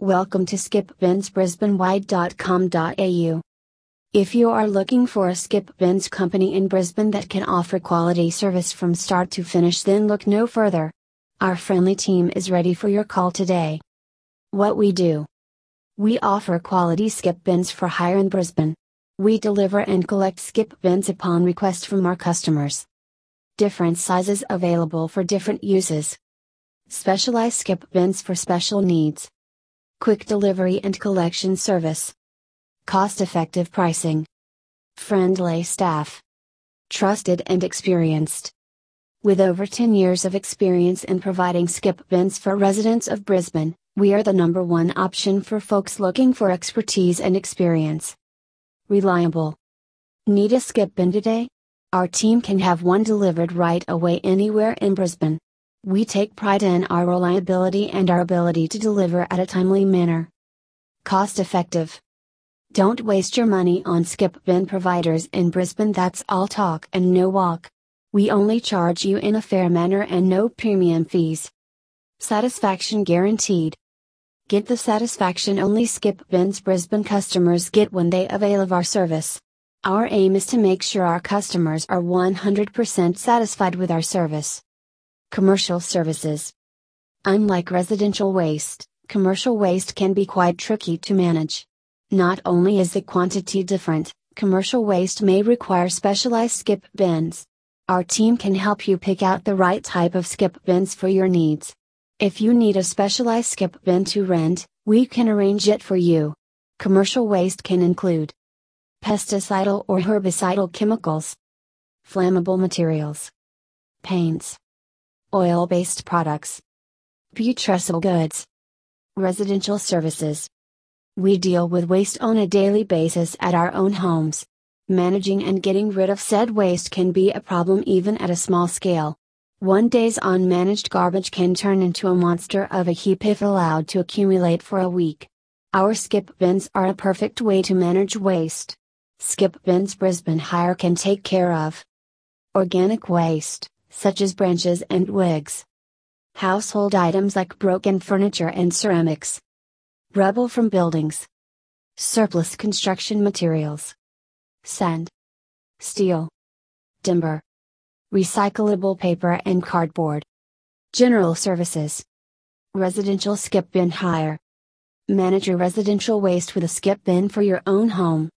Welcome to skipbinsbrisbanewide.com.au. If you are looking for a skip bins company in Brisbane that can offer quality service from start to finish, then look no further. Our friendly team is ready for your call today. What we do We offer quality skip bins for hire in Brisbane. We deliver and collect skip bins upon request from our customers. Different sizes available for different uses. Specialized skip bins for special needs. Quick delivery and collection service. Cost effective pricing. Friendly staff. Trusted and experienced. With over 10 years of experience in providing skip bins for residents of Brisbane, we are the number one option for folks looking for expertise and experience. Reliable. Need a skip bin today? Our team can have one delivered right away anywhere in Brisbane. We take pride in our reliability and our ability to deliver at a timely manner. Cost effective. Don't waste your money on skip bin providers in Brisbane, that's all talk and no walk. We only charge you in a fair manner and no premium fees. Satisfaction guaranteed. Get the satisfaction only skip bins Brisbane customers get when they avail of our service. Our aim is to make sure our customers are 100% satisfied with our service. Commercial services. Unlike residential waste, commercial waste can be quite tricky to manage. Not only is the quantity different, commercial waste may require specialized skip bins. Our team can help you pick out the right type of skip bins for your needs. If you need a specialized skip bin to rent, we can arrange it for you. Commercial waste can include pesticidal or herbicidal chemicals, flammable materials, paints, oil based products, putrescible goods, residential services. We deal with waste on a daily basis at our own homes. Managing and getting rid of said waste can be a problem even at a small scale. One day's unmanaged garbage can turn into a monster of a heap if allowed to accumulate for a week. Our skip bins are a perfect way to manage waste. Skip bins Brisbane Hire can take care of organic waste such as branches and twigs. Household items like broken furniture and ceramics. Rubble from buildings. Surplus construction materials. Sand. Steel. Timber. Recyclable paper and cardboard. General services. Residential skip bin hire. Manage your residential waste with a skip bin for your own home.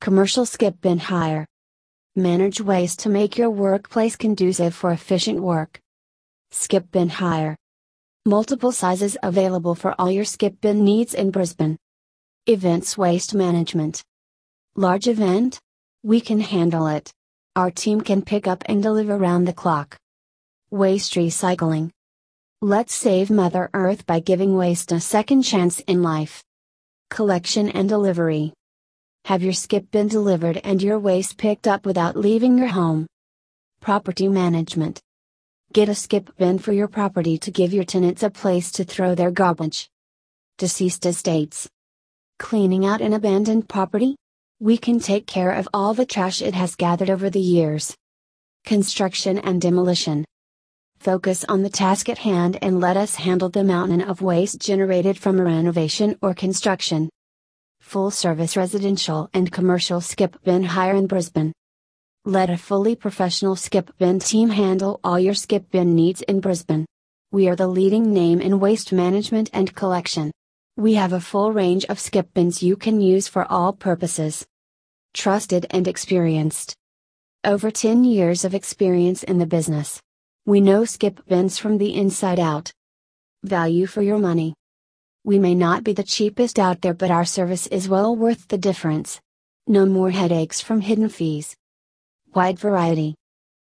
Commercial skip bin hire. Manage ways to make your workplace conducive for efficient work. Skip bin hire. Multiple sizes available for all your skip bin needs in Brisbane. Events waste management. Large event? We can handle it. Our team can pick up and deliver round the clock. Waste recycling. Let's save Mother Earth by giving waste a second chance in life. Collection and delivery. Have your skip bin delivered and your waste picked up without leaving your home. Property management. Get a skip bin for your property to give your tenants a place to throw their garbage. Deceased estates. Cleaning out an abandoned property? We can take care of all the trash it has gathered over the years. Construction and demolition. Focus on the task at hand and let us handle the mountain of waste generated from a renovation or construction full service residential and commercial skip bin hire in Brisbane. Let a fully professional skip bin team handle all your skip bin needs in Brisbane. We are the leading name in waste management and collection. We have a full range of skip bins you can use for all purposes. Trusted and experienced. Over 10 years of experience in the business. We know skip bins from the inside out. Value for your money. We may not be the cheapest out there, but our service is well worth the difference. No more headaches from hidden fees. Wide variety.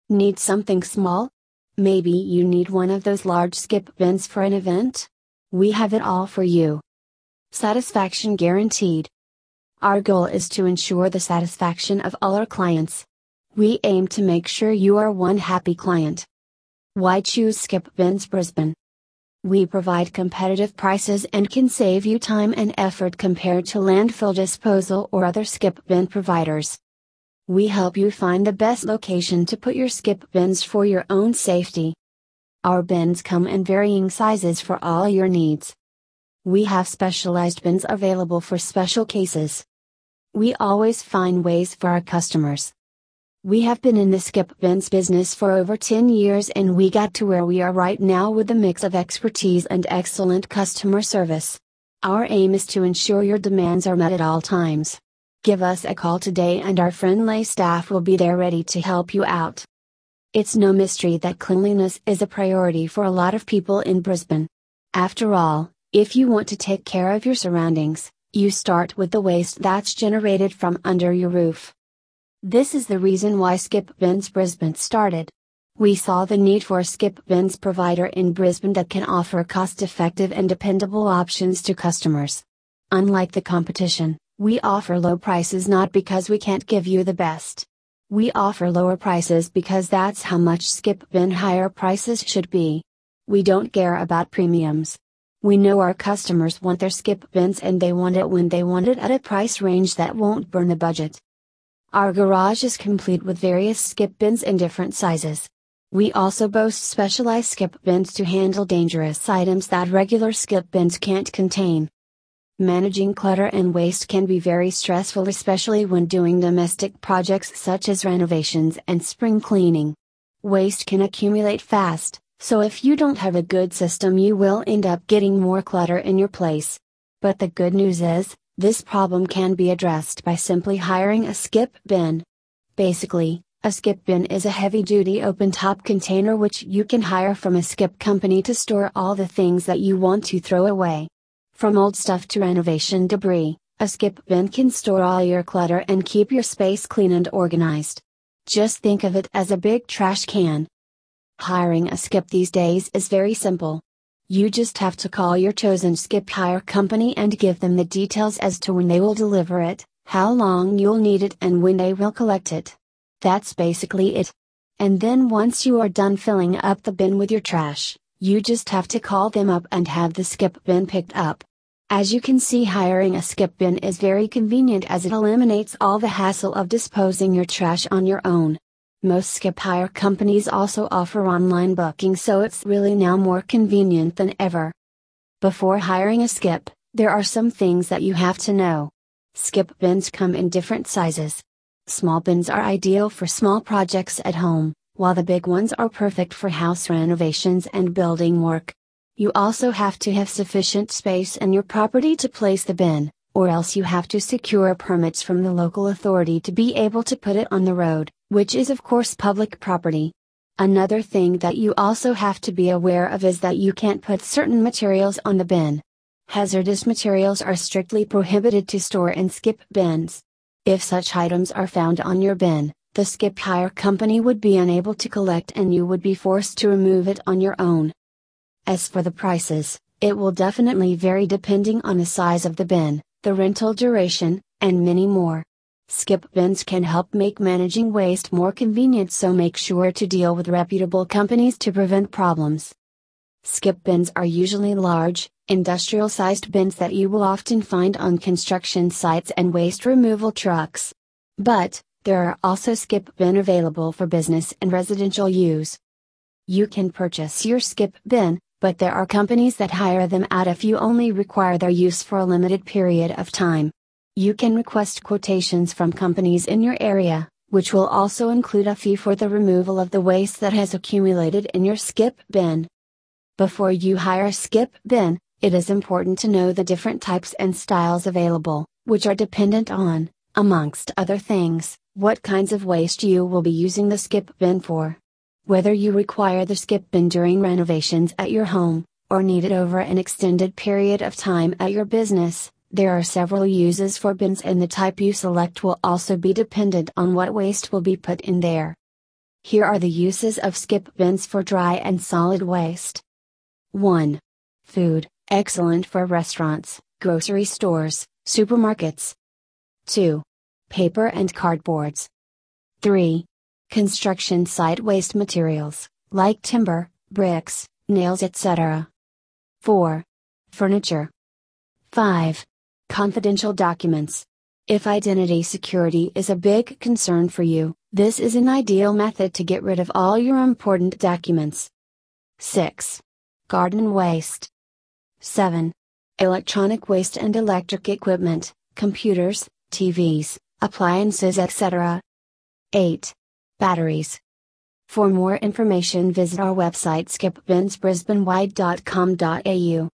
Need something small? Maybe you need one of those large skip bins for an event? We have it all for you. Satisfaction guaranteed. Our goal is to ensure the satisfaction of all our clients. We aim to make sure you are one happy client. Why choose Skip Bins Brisbane? We provide competitive prices and can save you time and effort compared to landfill disposal or other skip bin providers. We help you find the best location to put your skip bins for your own safety. Our bins come in varying sizes for all your needs. We have specialized bins available for special cases. We always find ways for our customers. We have been in the skip bins business for over 10 years and we got to where we are right now with a mix of expertise and excellent customer service. Our aim is to ensure your demands are met at all times. Give us a call today and our friendly staff will be there ready to help you out. It's no mystery that cleanliness is a priority for a lot of people in Brisbane. After all, if you want to take care of your surroundings, you start with the waste that's generated from under your roof. This is the reason why Skip Bins Brisbane started. We saw the need for a skip bins provider in Brisbane that can offer cost effective and dependable options to customers. Unlike the competition, we offer low prices not because we can't give you the best. We offer lower prices because that's how much skip bin hire prices should be. We don't care about premiums. We know our customers want their skip bins and they want it when they want it at a price range that won't burn the budget. Our garage is complete with various skip bins in different sizes. We also boast specialized skip bins to handle dangerous items that regular skip bins can't contain. Managing clutter and waste can be very stressful, especially when doing domestic projects such as renovations and spring cleaning. Waste can accumulate fast, so if you don't have a good system, you will end up getting more clutter in your place. But the good news is, this problem can be addressed by simply hiring a skip bin. Basically, a skip bin is a heavy duty open top container which you can hire from a skip company to store all the things that you want to throw away. From old stuff to renovation debris, a skip bin can store all your clutter and keep your space clean and organized. Just think of it as a big trash can. Hiring a skip these days is very simple. You just have to call your chosen skip hire company and give them the details as to when they will deliver it, how long you'll need it, and when they will collect it. That's basically it. And then once you are done filling up the bin with your trash, you just have to call them up and have the skip bin picked up. As you can see, hiring a skip bin is very convenient as it eliminates all the hassle of disposing your trash on your own. Most skip hire companies also offer online booking, so it's really now more convenient than ever. Before hiring a skip, there are some things that you have to know. Skip bins come in different sizes. Small bins are ideal for small projects at home, while the big ones are perfect for house renovations and building work. You also have to have sufficient space in your property to place the bin, or else you have to secure permits from the local authority to be able to put it on the road, which is of course public property. Another thing that you also have to be aware of is that you can't put certain materials on the bin. Hazardous materials are strictly prohibited to store in skip bins. If such items are found on your bin, the skip hire company would be unable to collect and you would be forced to remove it on your own. As for the prices, it will definitely vary depending on the size of the bin, the rental duration, and many more. Skip bins can help make managing waste more convenient, so make sure to deal with reputable companies to prevent problems. Skip bins are usually large, industrial sized bins that you will often find on construction sites and waste removal trucks. But, there are also skip bin available for business and residential use. You can purchase your skip bin, but there are companies that hire them out if you only require their use for a limited period of time. You can request quotations from companies in your area, which will also include a fee for the removal of the waste that has accumulated in your skip bin. Before you hire a skip bin, it is important to know the different types and styles available, which are dependent on, amongst other things, what kinds of waste you will be using the skip bin for. Whether you require the skip bin during renovations at your home, or need it over an extended period of time at your business, there are several uses for bins and the type you select will also be dependent on what waste will be put in there. Here are the uses of skip bins for dry and solid waste. 1. Food, excellent for restaurants, grocery stores, supermarkets. 2. Paper and cardboards. 3. Construction site waste materials, like timber, bricks, nails, etc. 4. Furniture. 5 confidential documents. If identity security is a big concern for you, this is an ideal method to get rid of all your important documents. 6. Garden waste. 7. Electronic waste and electric equipment, computers, TVs, appliances, etc. 8. Batteries. For more information, visit our website skipbinsbrisbanewide.com.au.